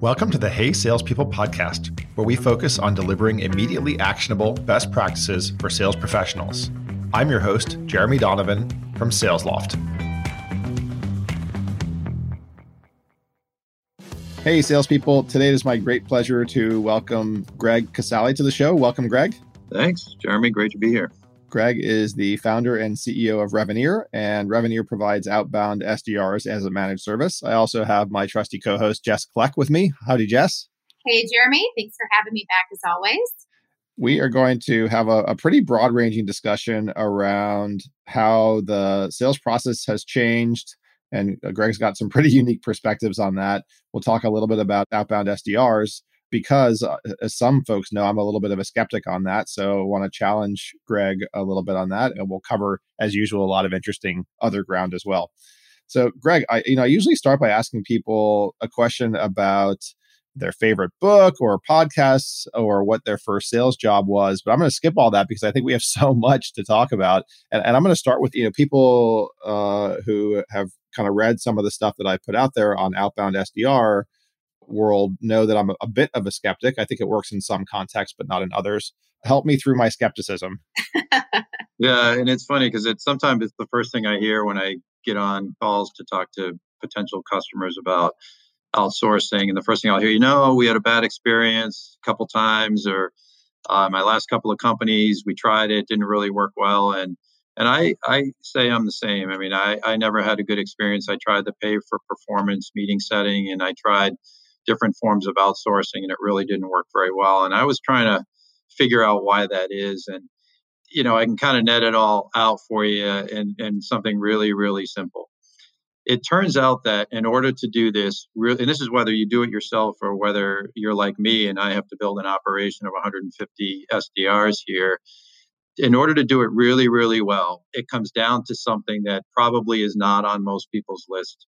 Welcome to the Hey Salespeople podcast, where we focus on delivering immediately actionable best practices for sales professionals. I'm your host, Jeremy Donovan from SalesLoft. Hey, salespeople. Today it is my great pleasure to welcome Greg Casale to the show. Welcome, Greg. Thanks, Jeremy. Great to be here. Greg is the founder and CEO of Reveneer, and Reveneer provides outbound SDRs as a managed service. I also have my trusty co host, Jess Kleck, with me. Howdy, Jess. Hey, Jeremy. Thanks for having me back as always. We are going to have a, a pretty broad ranging discussion around how the sales process has changed. And uh, Greg's got some pretty unique perspectives on that. We'll talk a little bit about outbound SDRs because uh, as some folks know i'm a little bit of a skeptic on that so i want to challenge greg a little bit on that and we'll cover as usual a lot of interesting other ground as well. So greg i you know i usually start by asking people a question about their favorite book or podcasts or what their first sales job was but i'm going to skip all that because i think we have so much to talk about and, and i'm going to start with you know people uh, who have kind of read some of the stuff that i put out there on outbound sdr world know that I'm a, bit of a skeptic. I think it works in some contexts, but not in others. Help me through my skepticism. yeah, and it's funny because it's sometimes it's the first thing I hear when I get on calls to talk to potential customers about outsourcing, and the first thing I'll hear, you know, we had a bad experience a couple times, or uh, my last couple of companies, we tried it, didn't really work well, and and I, I say I'm the same. I mean, I, I never had a good experience. I tried the pay for performance meeting setting and I tried different forms of outsourcing and it really didn't work very well and i was trying to figure out why that is and you know i can kind of net it all out for you in, in something really really simple. It turns out that in order to do this really and this is whether you do it yourself or whether you're like me and i have to build an operation of 150 sdrs here in order to do it really really well it comes down to something that probably is not on most people's list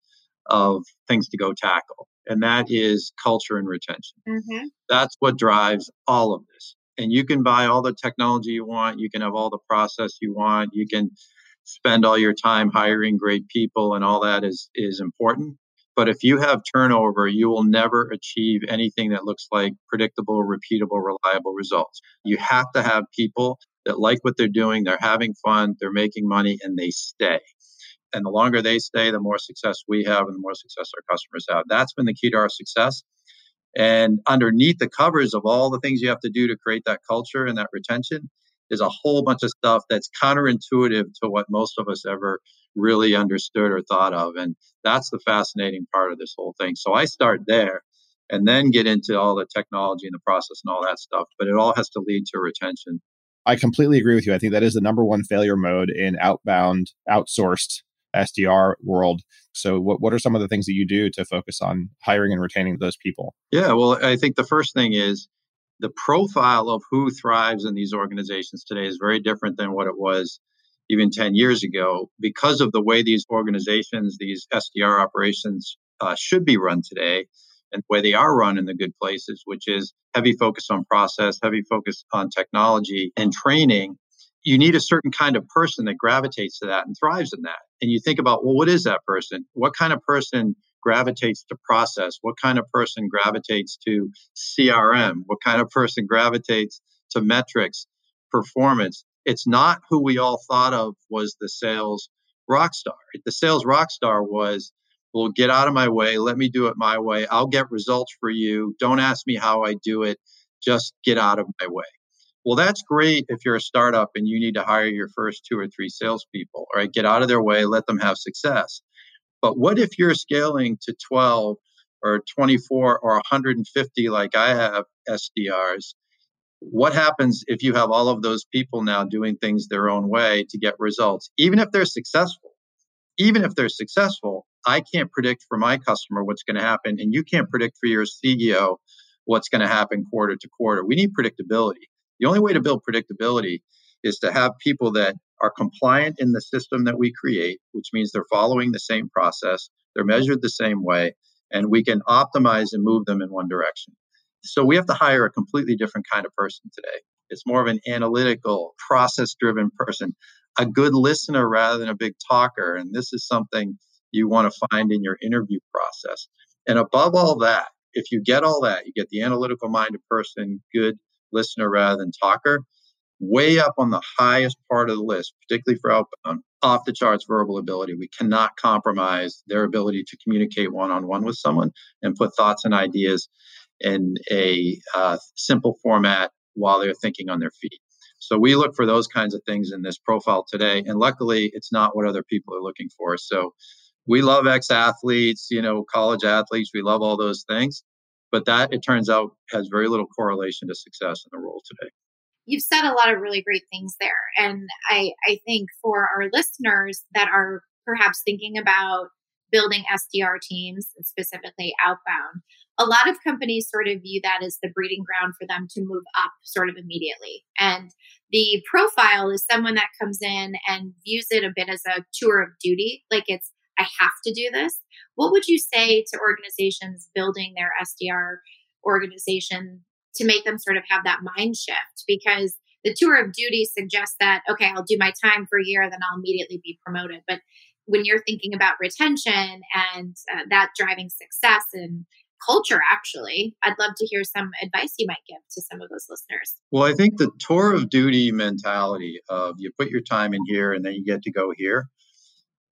of things to go tackle and that is culture and retention. Mm-hmm. That's what drives all of this. And you can buy all the technology you want, you can have all the process you want, you can spend all your time hiring great people, and all that is is important. But if you have turnover, you will never achieve anything that looks like predictable, repeatable, reliable results. You have to have people that like what they're doing, they're having fun, they're making money, and they stay and the longer they stay, the more success we have and the more success our customers have. That's been the key to our success. And underneath the covers of all the things you have to do to create that culture and that retention is a whole bunch of stuff that's counterintuitive to what most of us ever really understood or thought of. And that's the fascinating part of this whole thing. So I start there and then get into all the technology and the process and all that stuff. But it all has to lead to retention. I completely agree with you. I think that is the number one failure mode in outbound, outsourced SDR world. So, what, what are some of the things that you do to focus on hiring and retaining those people? Yeah, well, I think the first thing is the profile of who thrives in these organizations today is very different than what it was even 10 years ago because of the way these organizations, these SDR operations uh, should be run today and the way they are run in the good places, which is heavy focus on process, heavy focus on technology and training you need a certain kind of person that gravitates to that and thrives in that. And you think about, well, what is that person? What kind of person gravitates to process? What kind of person gravitates to CRM? What kind of person gravitates to metrics, performance? It's not who we all thought of was the sales rock star. The sales rock star was, well, get out of my way. Let me do it my way. I'll get results for you. Don't ask me how I do it. Just get out of my way. Well, that's great if you're a startup and you need to hire your first two or three salespeople, right? Get out of their way, let them have success. But what if you're scaling to 12 or 24 or 150 like I have SDRs? What happens if you have all of those people now doing things their own way to get results? Even if they're successful, even if they're successful, I can't predict for my customer what's going to happen, and you can't predict for your CEO what's going to happen quarter to quarter. We need predictability. The only way to build predictability is to have people that are compliant in the system that we create, which means they're following the same process, they're measured the same way, and we can optimize and move them in one direction. So we have to hire a completely different kind of person today. It's more of an analytical, process driven person, a good listener rather than a big talker. And this is something you want to find in your interview process. And above all that, if you get all that, you get the analytical minded person, good listener rather than talker, way up on the highest part of the list, particularly for outbound, off the charts verbal ability. We cannot compromise their ability to communicate one on one with someone and put thoughts and ideas in a uh, simple format while they're thinking on their feet. So we look for those kinds of things in this profile today. And luckily, it's not what other people are looking for. So we love ex athletes, you know, college athletes. We love all those things. But that, it turns out, has very little correlation to success in the role today. You've said a lot of really great things there. And I, I think for our listeners that are perhaps thinking about building SDR teams, specifically outbound, a lot of companies sort of view that as the breeding ground for them to move up sort of immediately. And the profile is someone that comes in and views it a bit as a tour of duty, like it's, I have to do this. What would you say to organizations building their SDR organization to make them sort of have that mind shift? Because the tour of duty suggests that, okay, I'll do my time for a year, then I'll immediately be promoted. But when you're thinking about retention and uh, that driving success and culture actually i'd love to hear some advice you might give to some of those listeners well i think the tour of duty mentality of you put your time in here and then you get to go here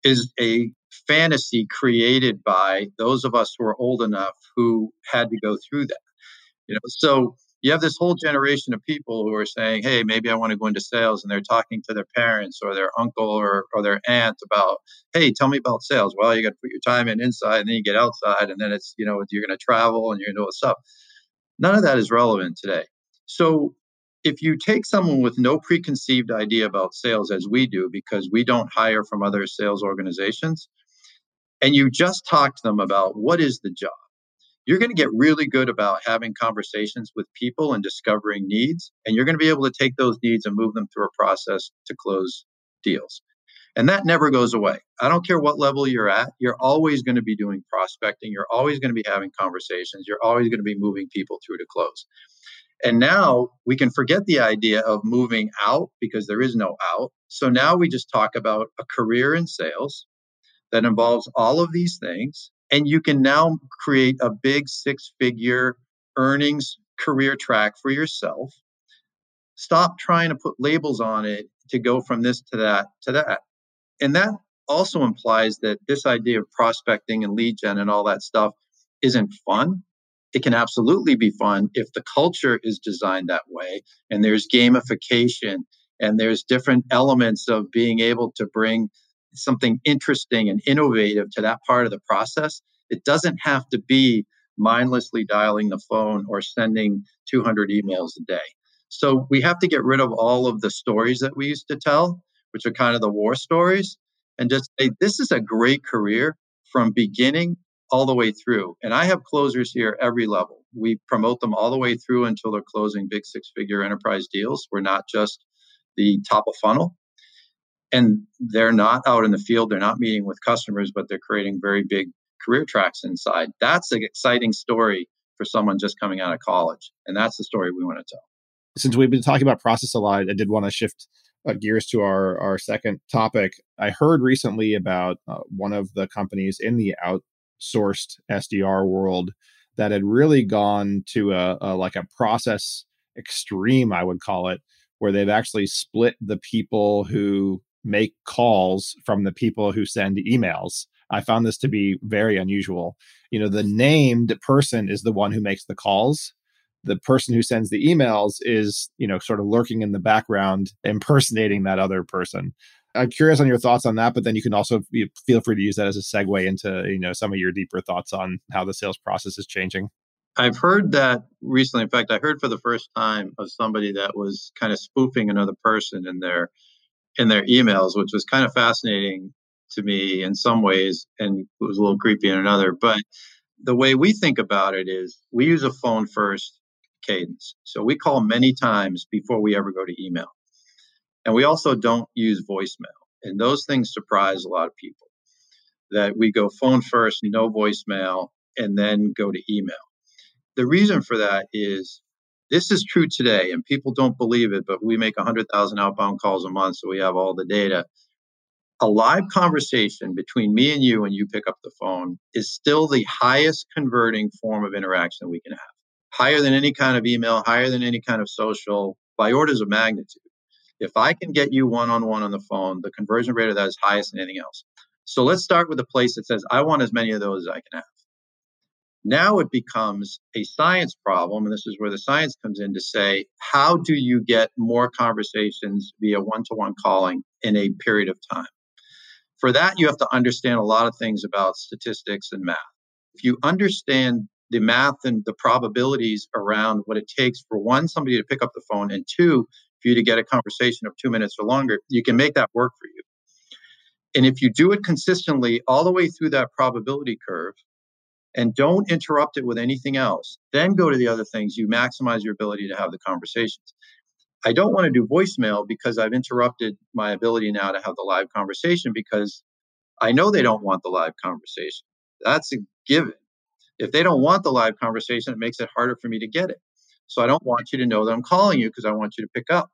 is a fantasy created by those of us who are old enough who had to go through that you know so you have this whole generation of people who are saying, hey, maybe I want to go into sales, and they're talking to their parents or their uncle or, or their aunt about, hey, tell me about sales. Well, you got to put your time in inside, and then you get outside, and then it's, you know, you're going to travel and you're going to do stuff. None of that is relevant today. So if you take someone with no preconceived idea about sales, as we do, because we don't hire from other sales organizations, and you just talk to them about what is the job? you're going to get really good about having conversations with people and discovering needs. And you're going to be able to take those needs and move them through a process to close deals. And that never goes away. I don't care what level you're at, you're always going to be doing prospecting. You're always going to be having conversations. You're always going to be moving people through to close. And now we can forget the idea of moving out because there is no out. So now we just talk about a career in sales that involves all of these things and you can now create a big six figure earnings career track for yourself. Stop trying to put labels on it to go from this to that to that. And that also implies that this idea of prospecting and lead gen and all that stuff isn't fun. It can absolutely be fun if the culture is designed that way and there's gamification and there's different elements of being able to bring something interesting and innovative to that part of the process. It doesn't have to be mindlessly dialing the phone or sending 200 emails a day. So we have to get rid of all of the stories that we used to tell, which are kind of the war stories, and just say, this is a great career from beginning all the way through. And I have closers here every level. We promote them all the way through until they're closing big six figure enterprise deals. We're not just the top of funnel and they're not out in the field they're not meeting with customers but they're creating very big career tracks inside. That's an exciting story for someone just coming out of college and that's the story we want to tell. Since we've been talking about process a lot, i did want to shift uh, gears to our our second topic. I heard recently about uh, one of the companies in the outsourced sdr world that had really gone to a, a like a process extreme i would call it where they've actually split the people who make calls from the people who send emails. I found this to be very unusual. You know, the named person is the one who makes the calls. The person who sends the emails is, you know, sort of lurking in the background, impersonating that other person. I'm curious on your thoughts on that, but then you can also feel free to use that as a segue into, you know, some of your deeper thoughts on how the sales process is changing. I've heard that recently. In fact, I heard for the first time of somebody that was kind of spoofing another person in their in their emails, which was kind of fascinating to me in some ways and it was a little creepy in another. But the way we think about it is we use a phone first cadence. So we call many times before we ever go to email. And we also don't use voicemail. And those things surprise a lot of people that we go phone first, no voicemail, and then go to email. The reason for that is this is true today, and people don't believe it, but we make 100,000 outbound calls a month, so we have all the data. a live conversation between me and you when you pick up the phone is still the highest converting form of interaction we can have. Higher than any kind of email, higher than any kind of social, by orders of magnitude. If I can get you one on one on the phone, the conversion rate of that is highest than anything else. So let's start with a place that says, I want as many of those as I can have. Now it becomes a science problem, and this is where the science comes in to say, how do you get more conversations via one to one calling in a period of time? For that, you have to understand a lot of things about statistics and math. If you understand the math and the probabilities around what it takes for one, somebody to pick up the phone, and two, for you to get a conversation of two minutes or longer, you can make that work for you. And if you do it consistently all the way through that probability curve and don't interrupt it with anything else, then go to the other things, you maximize your ability to have the conversations. I don't want to do voicemail because I've interrupted my ability now to have the live conversation because I know they don't want the live conversation. That's a given. If they don't want the live conversation, it makes it harder for me to get it. So I don't want you to know that I'm calling you because I want you to pick up.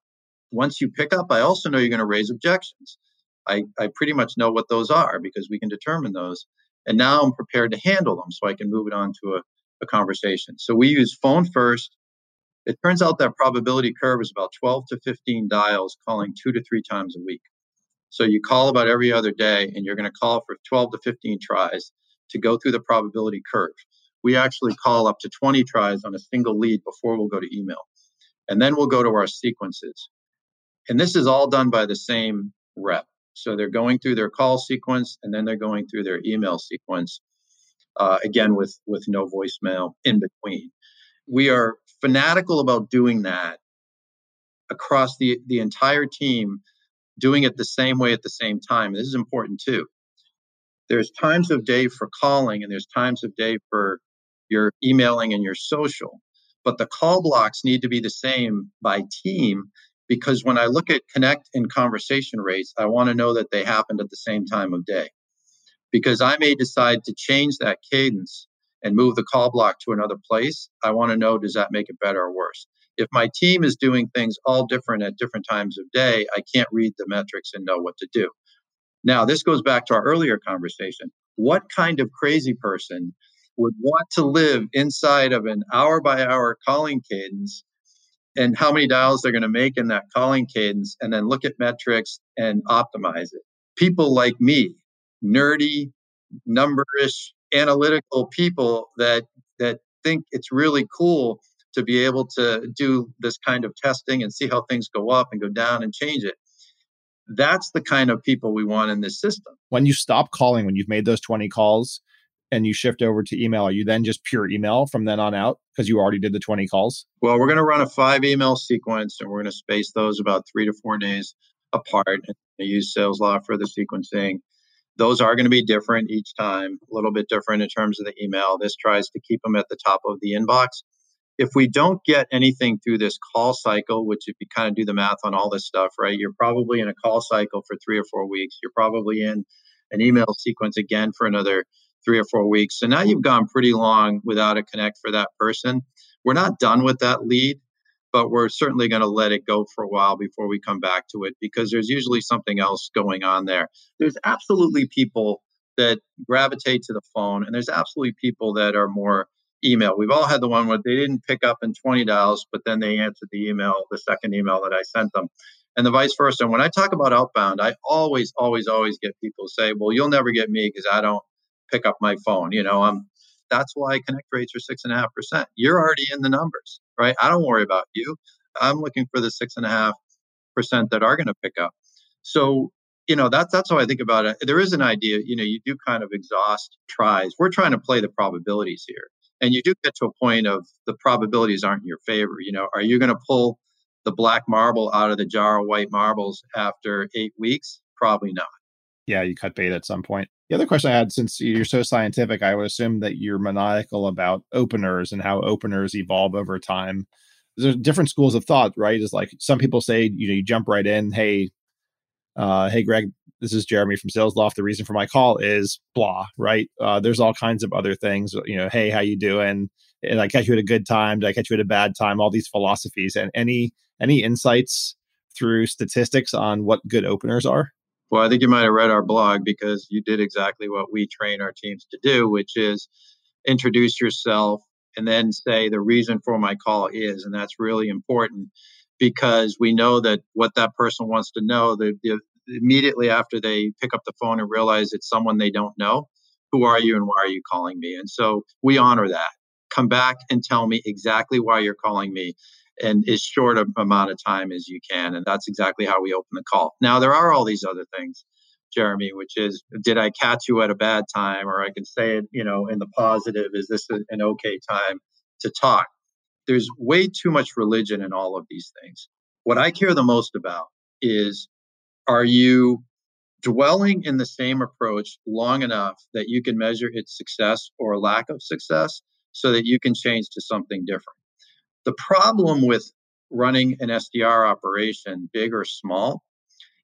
Once you pick up, I also know you're going to raise objections. I, I pretty much know what those are because we can determine those. And now I'm prepared to handle them so I can move it on to a, a conversation. So we use phone first, it turns out that probability curve is about 12 to 15 dials calling two to three times a week. So you call about every other day and you're going to call for 12 to 15 tries to go through the probability curve. We actually call up to 20 tries on a single lead before we'll go to email. And then we'll go to our sequences. And this is all done by the same rep. So they're going through their call sequence and then they're going through their email sequence, uh, again with with no voicemail in between. We are fanatical about doing that across the, the entire team, doing it the same way at the same time. This is important too. There's times of day for calling and there's times of day for your emailing and your social. But the call blocks need to be the same by team because when I look at connect and conversation rates, I want to know that they happened at the same time of day. Because I may decide to change that cadence and move the call block to another place, I want to know does that make it better or worse? If my team is doing things all different at different times of day, I can't read the metrics and know what to do. Now, this goes back to our earlier conversation. What kind of crazy person would want to live inside of an hour by hour calling cadence and how many dials they're going to make in that calling cadence and then look at metrics and optimize it? People like me, nerdy, numberish, analytical people that that think it's really cool to be able to do this kind of testing and see how things go up and go down and change it. That's the kind of people we want in this system. When you stop calling, when you've made those 20 calls and you shift over to email, are you then just pure email from then on out because you already did the 20 calls? Well, we're going to run a five email sequence and we're going to space those about three to four days apart and use Salesloft for the sequencing those are going to be different each time, a little bit different in terms of the email. This tries to keep them at the top of the inbox. If we don't get anything through this call cycle, which if you kind of do the math on all this stuff, right, you're probably in a call cycle for three or four weeks. You're probably in an email sequence again for another three or four weeks. So now you've gone pretty long without a connect for that person. We're not done with that lead but we're certainly going to let it go for a while before we come back to it because there's usually something else going on there. There's absolutely people that gravitate to the phone, and there's absolutely people that are more email. We've all had the one where they didn't pick up in 20 dials, but then they answered the email, the second email that I sent them, and the vice versa. And when I talk about outbound, I always, always, always get people say, "Well, you'll never get me because I don't pick up my phone." You know, I'm that's why connect rates are six and a half percent. You're already in the numbers, right? I don't worry about you. I'm looking for the six and a half percent that are going to pick up. So, you know, that's that's how I think about it. There is an idea, you know, you do kind of exhaust tries. We're trying to play the probabilities here. And you do get to a point of the probabilities aren't in your favor. You know, are you going to pull the black marble out of the jar of white marbles after eight weeks? Probably not. Yeah, you cut bait at some point. The other question I had, since you're so scientific, I would assume that you're maniacal about openers and how openers evolve over time. There's different schools of thought, right? Is like some people say, you know, you jump right in. Hey, uh, hey, Greg, this is Jeremy from Salesloft. The reason for my call is blah, right? Uh, there's all kinds of other things. You know, hey, how you doing? And I catch you at a good time? Did I catch you at a bad time? All these philosophies and any any insights through statistics on what good openers are? Well, I think you might have read our blog because you did exactly what we train our teams to do, which is introduce yourself and then say the reason for my call is. And that's really important because we know that what that person wants to know, the, the, immediately after they pick up the phone and realize it's someone they don't know, who are you and why are you calling me? And so we honor that. Come back and tell me exactly why you're calling me in as short a amount of time as you can. And that's exactly how we open the call. Now, there are all these other things, Jeremy, which is did I catch you at a bad time? Or I can say it, you know, in the positive, is this an okay time to talk? There's way too much religion in all of these things. What I care the most about is are you dwelling in the same approach long enough that you can measure its success or lack of success so that you can change to something different? The problem with running an SDR operation, big or small,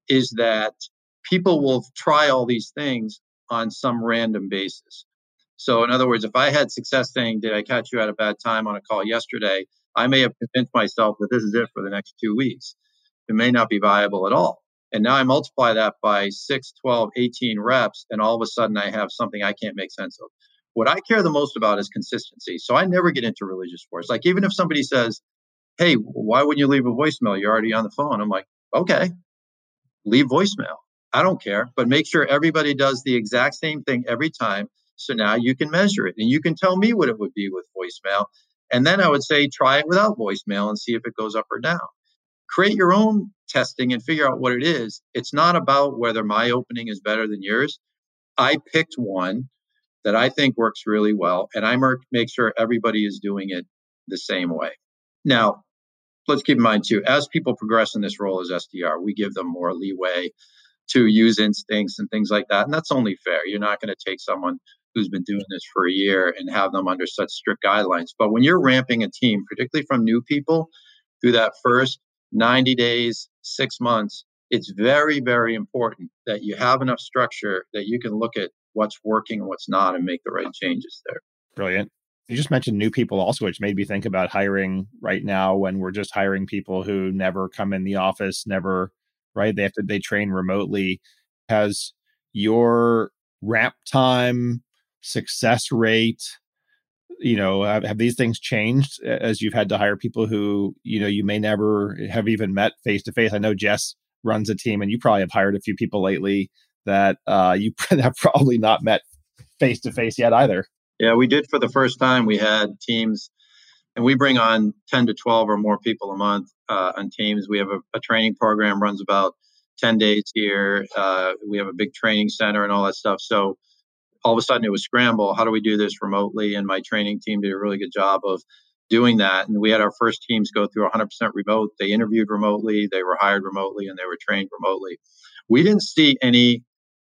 is that people will try all these things on some random basis. So, in other words, if I had success saying, Did I catch you at a bad time on a call yesterday? I may have convinced myself that this is it for the next two weeks. It may not be viable at all. And now I multiply that by 6, 12, 18 reps, and all of a sudden I have something I can't make sense of. What I care the most about is consistency. So I never get into religious wars. Like even if somebody says, "Hey, why wouldn't you leave a voicemail? You're already on the phone." I'm like, "Okay, leave voicemail. I don't care, but make sure everybody does the exact same thing every time. So now you can measure it and you can tell me what it would be with voicemail. And then I would say try it without voicemail and see if it goes up or down. Create your own testing and figure out what it is. It's not about whether my opening is better than yours. I picked one that I think works really well, and I make sure everybody is doing it the same way. Now, let's keep in mind too, as people progress in this role as SDR, we give them more leeway to use instincts and things like that. And that's only fair. You're not going to take someone who's been doing this for a year and have them under such strict guidelines. But when you're ramping a team, particularly from new people, through that first 90 days, six months, it's very, very important that you have enough structure that you can look at what's working and what's not and make the right changes there. Brilliant. You just mentioned new people also, which made me think about hiring right now when we're just hiring people who never come in the office, never, right? They have to, they train remotely. Has your ramp time, success rate, you know, have, have these things changed as you've had to hire people who, you know, you may never have even met face to face? I know Jess runs a team and you probably have hired a few people lately that uh, you have probably not met face to face yet either. Yeah, we did for the first time. We had teams, and we bring on 10 to 12 or more people a month uh, on teams. We have a, a, training program, runs about 10 days here. Uh, we have a big training center and all that stuff. So all of a sudden it was scramble. How do we do this remotely? And my training team did a really good job of doing that. And we had our first teams go through 100% remote. They interviewed remotely, they were hired remotely, and they were trained remotely. We didn't see any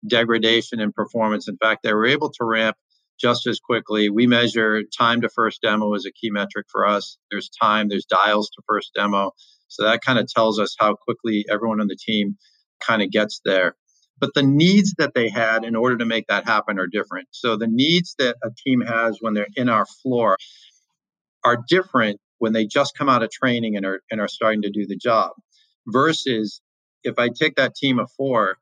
degradation in performance. In fact, they were able to ramp just as quickly. We measure time to first demo as a key metric for us. There's time, there's dials to first demo. So that kind of tells us how quickly everyone on the team kind of gets there. But the needs that they had in order to make that happen are different. So the needs that a team has when they're in our floor are different when they just come out of training and are, and are starting to do the job versus if I take that team of four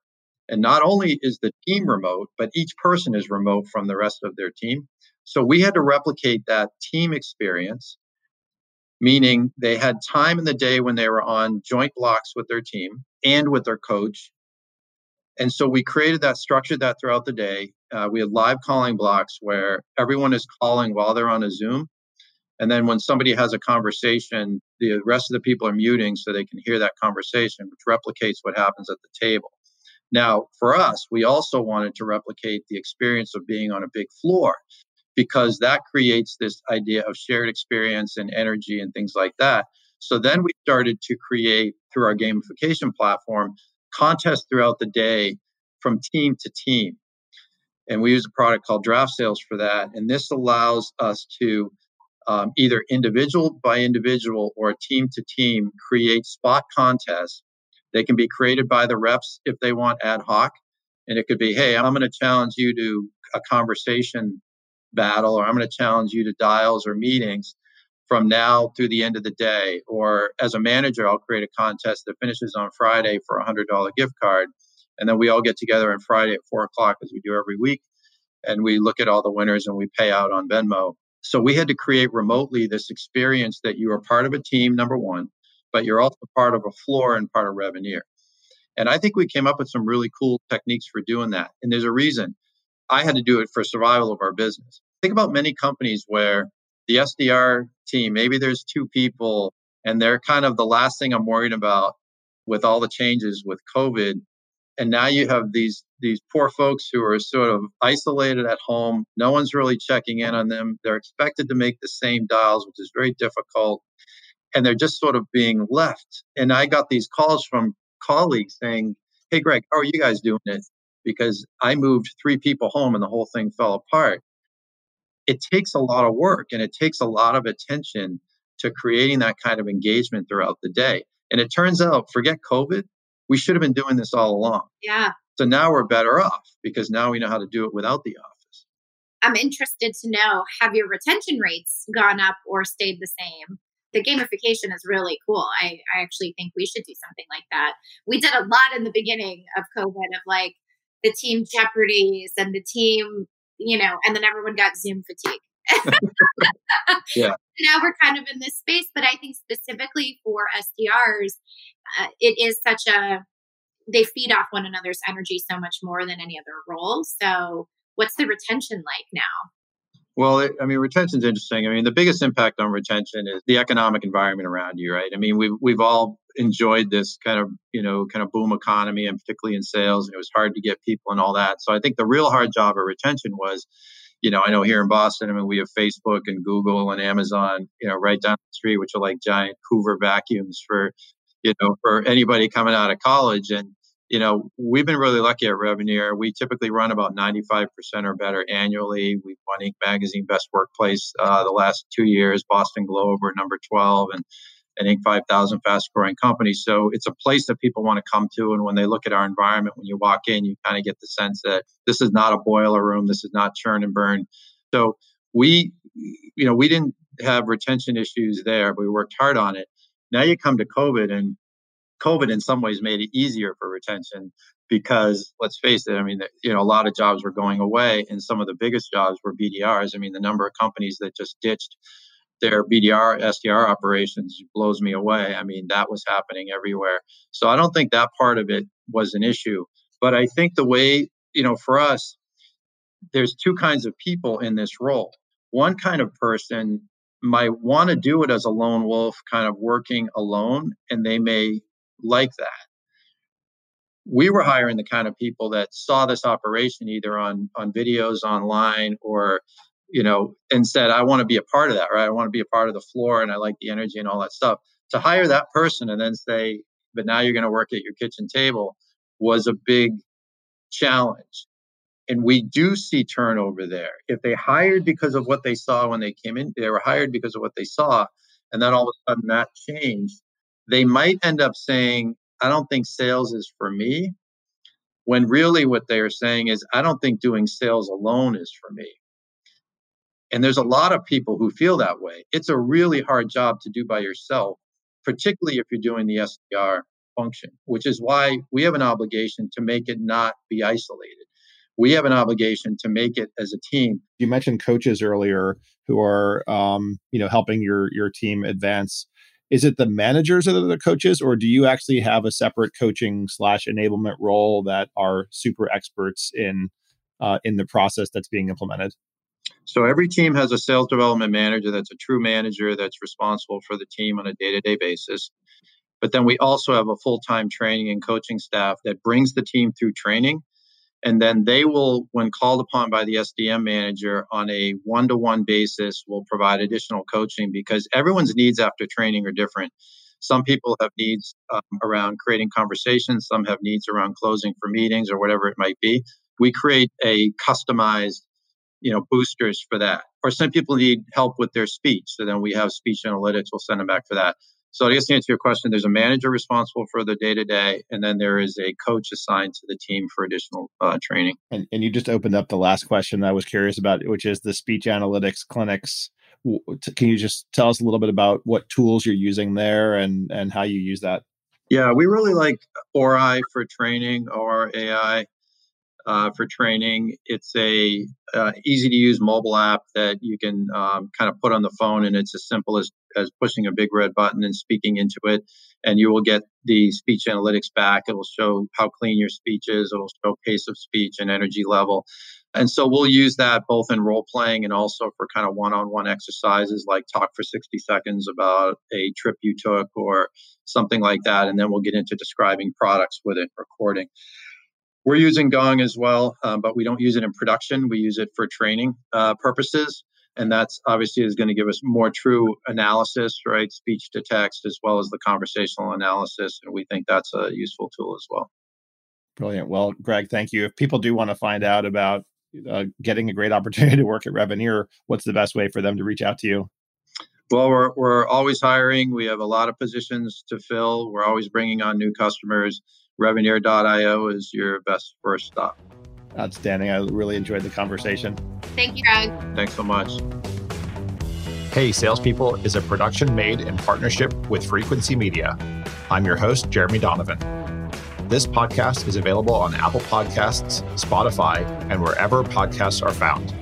and not only is the team remote, but each person is remote from the rest of their team. So we had to replicate that team experience, meaning they had time in the day when they were on joint blocks with their team and with their coach. And so we created that, structured that throughout the day. Uh, we had live calling blocks where everyone is calling while they're on a Zoom. And then when somebody has a conversation, the rest of the people are muting so they can hear that conversation, which replicates what happens at the table. Now, for us, we also wanted to replicate the experience of being on a big floor because that creates this idea of shared experience and energy and things like that. So then we started to create through our gamification platform contests throughout the day from team to team. And we use a product called Draft Sales for that. And this allows us to um, either individual by individual or team to team create spot contests they can be created by the reps if they want ad hoc. And it could be, hey, I'm going to challenge you to a conversation battle, or I'm going to challenge you to dials or meetings from now through the end of the day. Or as a manager, I'll create a contest that finishes on Friday for a $100 gift card. And then we all get together on Friday at four o'clock, as we do every week. And we look at all the winners and we pay out on Venmo. So we had to create remotely this experience that you are part of a team, number one, but you're also part of a floor and part of Reveneer. And I think we came up with some really cool techniques for doing that. And there's a reason I had to do it for survival of our business. Think about many companies where the SDR team, maybe there's two people and they're kind of the last thing I'm worried about with all the changes with COVID. And now you have these these poor folks who are sort of isolated at home. No one's really checking in on them. They're expected to make the same dials, which is very difficult. And they're just sort of being left. And I got these calls from colleagues saying, Hey, Greg, how are you guys doing it? Because I moved three people home and the whole thing fell apart. It takes a lot of work and it takes a lot of attention to creating that kind of engagement throughout the day. And it turns out, forget COVID, we should have been doing this all along. Yeah. So now we're better off because now we know how to do it without the office. I'm interested to know have your retention rates gone up or stayed the same? The gamification is really cool. I, I actually think we should do something like that. We did a lot in the beginning of COVID of like the team jeopardies and the team, you know, and then everyone got Zoom fatigue. yeah. Now we're kind of in this space, but I think specifically for SDRs, uh, it is such a they feed off one another's energy so much more than any other role. So, what's the retention like now? Well, it, I mean, retention is interesting. I mean, the biggest impact on retention is the economic environment around you, right? I mean, we've we've all enjoyed this kind of you know kind of boom economy, and particularly in sales, and it was hard to get people and all that. So I think the real hard job of retention was, you know, I know here in Boston, I mean, we have Facebook and Google and Amazon, you know, right down the street, which are like giant Hoover vacuums for, you know, for anybody coming out of college, and you know, we've been really lucky at Reveneer. We typically run about 95% or better annually. We've won Inc. Magazine Best Workplace uh, the last two years, Boston Globe, we're number 12, and, and Inc. 5000 fast growing companies. So it's a place that people want to come to. And when they look at our environment, when you walk in, you kind of get the sense that this is not a boiler room, this is not churn and burn. So we, you know, we didn't have retention issues there, but we worked hard on it. Now you come to COVID and COVID in some ways made it easier for retention because let's face it, I mean, you know, a lot of jobs were going away and some of the biggest jobs were BDRs. I mean, the number of companies that just ditched their BDR, SDR operations blows me away. I mean, that was happening everywhere. So I don't think that part of it was an issue. But I think the way, you know, for us, there's two kinds of people in this role. One kind of person might want to do it as a lone wolf, kind of working alone, and they may like that. We were hiring the kind of people that saw this operation either on on videos online or you know and said I want to be a part of that right? I want to be a part of the floor and I like the energy and all that stuff. To hire that person and then say but now you're going to work at your kitchen table was a big challenge. And we do see turnover there. If they hired because of what they saw when they came in they were hired because of what they saw and then all of a sudden that changed they might end up saying, I don't think sales is for me, when really what they're saying is, I don't think doing sales alone is for me. And there's a lot of people who feel that way. It's a really hard job to do by yourself, particularly if you're doing the SDR function, which is why we have an obligation to make it not be isolated. We have an obligation to make it as a team. You mentioned coaches earlier who are, um, you know, helping your your team advance is it the managers that are the coaches or do you actually have a separate coaching slash enablement role that are super experts in uh, in the process that's being implemented? So every team has a sales development manager that's a true manager that's responsible for the team on a day-to-day basis. But then we also have a full-time training and coaching staff that brings the team through training and then they will when called upon by the sdm manager on a one-to-one basis will provide additional coaching because everyone's needs after training are different. Some people have needs um, around creating conversations. Some have needs around closing for meetings or whatever it might be. We create a customized you know boosters for that. Or some people need help with their speech. So then we have speech analytics. We'll send them back for that so I guess to answer your question, there's a manager responsible for the day to day, and then there is a coach assigned to the team for additional uh, training. And, and you just opened up the last question that I was curious about, which is the speech analytics clinics. Can you just tell us a little bit about what tools you're using there and and how you use that? Yeah, we really like Orai for training Orai uh, for training. It's a uh, easy to use mobile app that you can um, kind of put on the phone, and it's as simple as as pushing a big red button and speaking into it, and you will get the speech analytics back. It will show how clean your speech is. It will show pace of speech and energy level. And so we'll use that both in role playing and also for kind of one on one exercises like talk for 60 seconds about a trip you took or something like that. And then we'll get into describing products with it, recording. We're using Gong as well, um, but we don't use it in production. We use it for training uh, purposes. And that's obviously is going to give us more true analysis, right? Speech to text, as well as the conversational analysis. And we think that's a useful tool as well. Brilliant. Well, Greg, thank you. If people do want to find out about uh, getting a great opportunity to work at Reveneer, what's the best way for them to reach out to you? Well, we're, we're always hiring. We have a lot of positions to fill. We're always bringing on new customers. Reveneer.io is your best first stop. Outstanding. I really enjoyed the conversation. Thank you, Greg. Thanks so much. Hey, Salespeople is a production made in partnership with Frequency Media. I'm your host, Jeremy Donovan. This podcast is available on Apple Podcasts, Spotify, and wherever podcasts are found.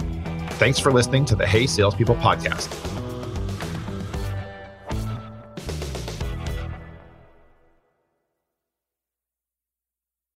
Thanks for listening to the Hey Salespeople podcast.